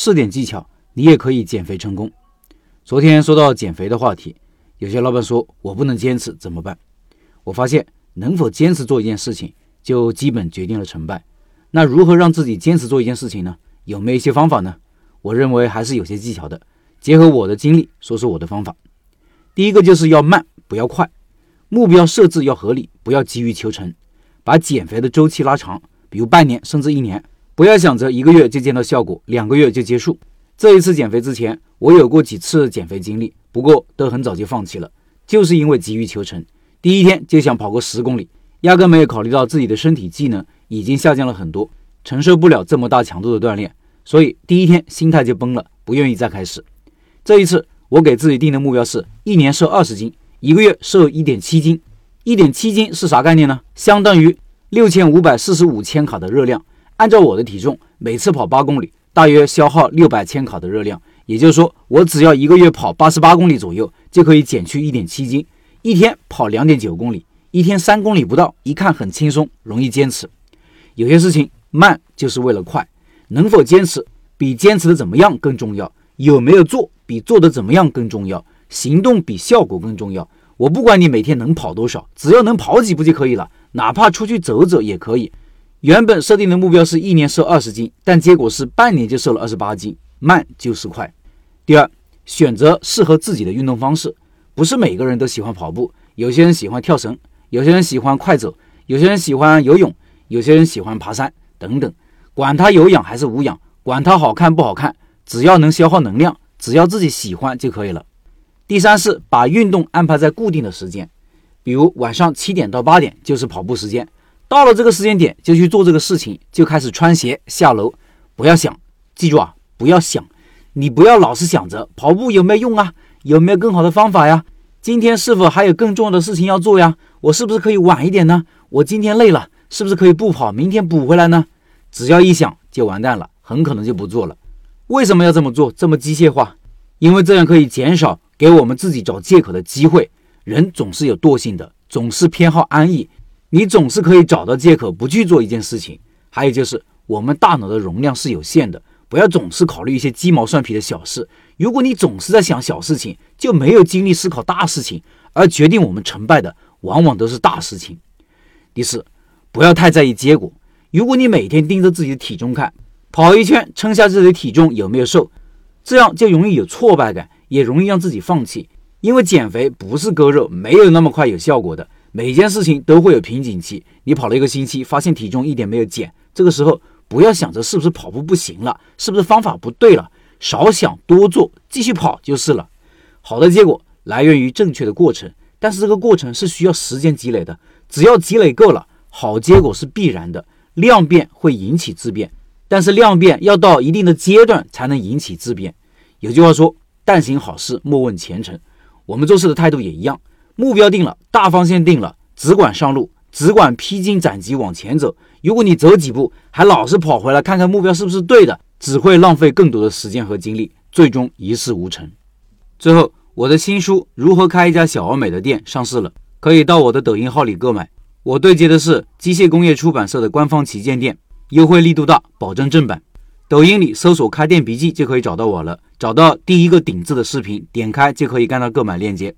四点技巧，你也可以减肥成功。昨天说到减肥的话题，有些老板说我不能坚持怎么办？我发现能否坚持做一件事情，就基本决定了成败。那如何让自己坚持做一件事情呢？有没有一些方法呢？我认为还是有些技巧的。结合我的经历，说说我的方法。第一个就是要慢，不要快。目标设置要合理，不要急于求成。把减肥的周期拉长，比如半年甚至一年。不要想着一个月就见到效果，两个月就结束。这一次减肥之前，我有过几次减肥经历，不过都很早就放弃了，就是因为急于求成。第一天就想跑个十公里，压根没有考虑到自己的身体机能已经下降了很多，承受不了这么大强度的锻炼，所以第一天心态就崩了，不愿意再开始。这一次我给自己定的目标是一年瘦二十斤，一个月瘦一点七斤。一点七斤是啥概念呢？相当于六千五百四十五千卡的热量。按照我的体重，每次跑八公里，大约消耗六百千卡的热量。也就是说，我只要一个月跑八十八公里左右，就可以减去一点七斤。一天跑两点九公里，一天三公里不到，一看很轻松，容易坚持。有些事情慢就是为了快，能否坚持比坚持的怎么样更重要。有没有做比做的怎么样更重要。行动比效果更重要。我不管你每天能跑多少，只要能跑几步就可以了，哪怕出去走走也可以。原本设定的目标是一年瘦二十斤，但结果是半年就瘦了二十八斤，慢就是快。第二，选择适合自己的运动方式，不是每个人都喜欢跑步，有些人喜欢跳绳，有些人喜欢快走，有些人喜欢游泳，有些人喜欢爬山等等。管它有氧还是无氧，管它好看不好看，只要能消耗能量，只要自己喜欢就可以了。第三是把运动安排在固定的时间，比如晚上七点到八点就是跑步时间。到了这个时间点就去做这个事情，就开始穿鞋下楼，不要想，记住啊，不要想，你不要老是想着跑步有没有用啊，有没有更好的方法呀？今天是否还有更重要的事情要做呀？我是不是可以晚一点呢？我今天累了，是不是可以不跑，明天补回来呢？只要一想就完蛋了，很可能就不做了。为什么要这么做？这么机械化？因为这样可以减少给我们自己找借口的机会。人总是有惰性的，总是偏好安逸。你总是可以找到借口不去做一件事情。还有就是，我们大脑的容量是有限的，不要总是考虑一些鸡毛蒜皮的小事。如果你总是在想小事情，就没有精力思考大事情，而决定我们成败的往往都是大事情。第四，不要太在意结果。如果你每天盯着自己的体重看，跑一圈称下自己的体重有没有瘦，这样就容易有挫败感，也容易让自己放弃。因为减肥不是割肉，没有那么快有效果的。每件事情都会有瓶颈期，你跑了一个星期，发现体重一点没有减，这个时候不要想着是不是跑步不行了，是不是方法不对了，少想多做，继续跑就是了。好的结果来源于正确的过程，但是这个过程是需要时间积累的，只要积累够了，好结果是必然的。量变会引起质变，但是量变要到一定的阶段才能引起质变。有句话说，但行好事，莫问前程。我们做事的态度也一样。目标定了，大方向定了，只管上路，只管披荆斩棘往前走。如果你走几步还老是跑回来看看目标是不是对的，只会浪费更多的时间和精力，最终一事无成。最后，我的新书《如何开一家小而美的店》上市了，可以到我的抖音号里购买。我对接的是机械工业出版社的官方旗舰店，优惠力度大，保证正版。抖音里搜索“开店笔记”就可以找到我了，找到第一个顶字的视频，点开就可以看到购买链接。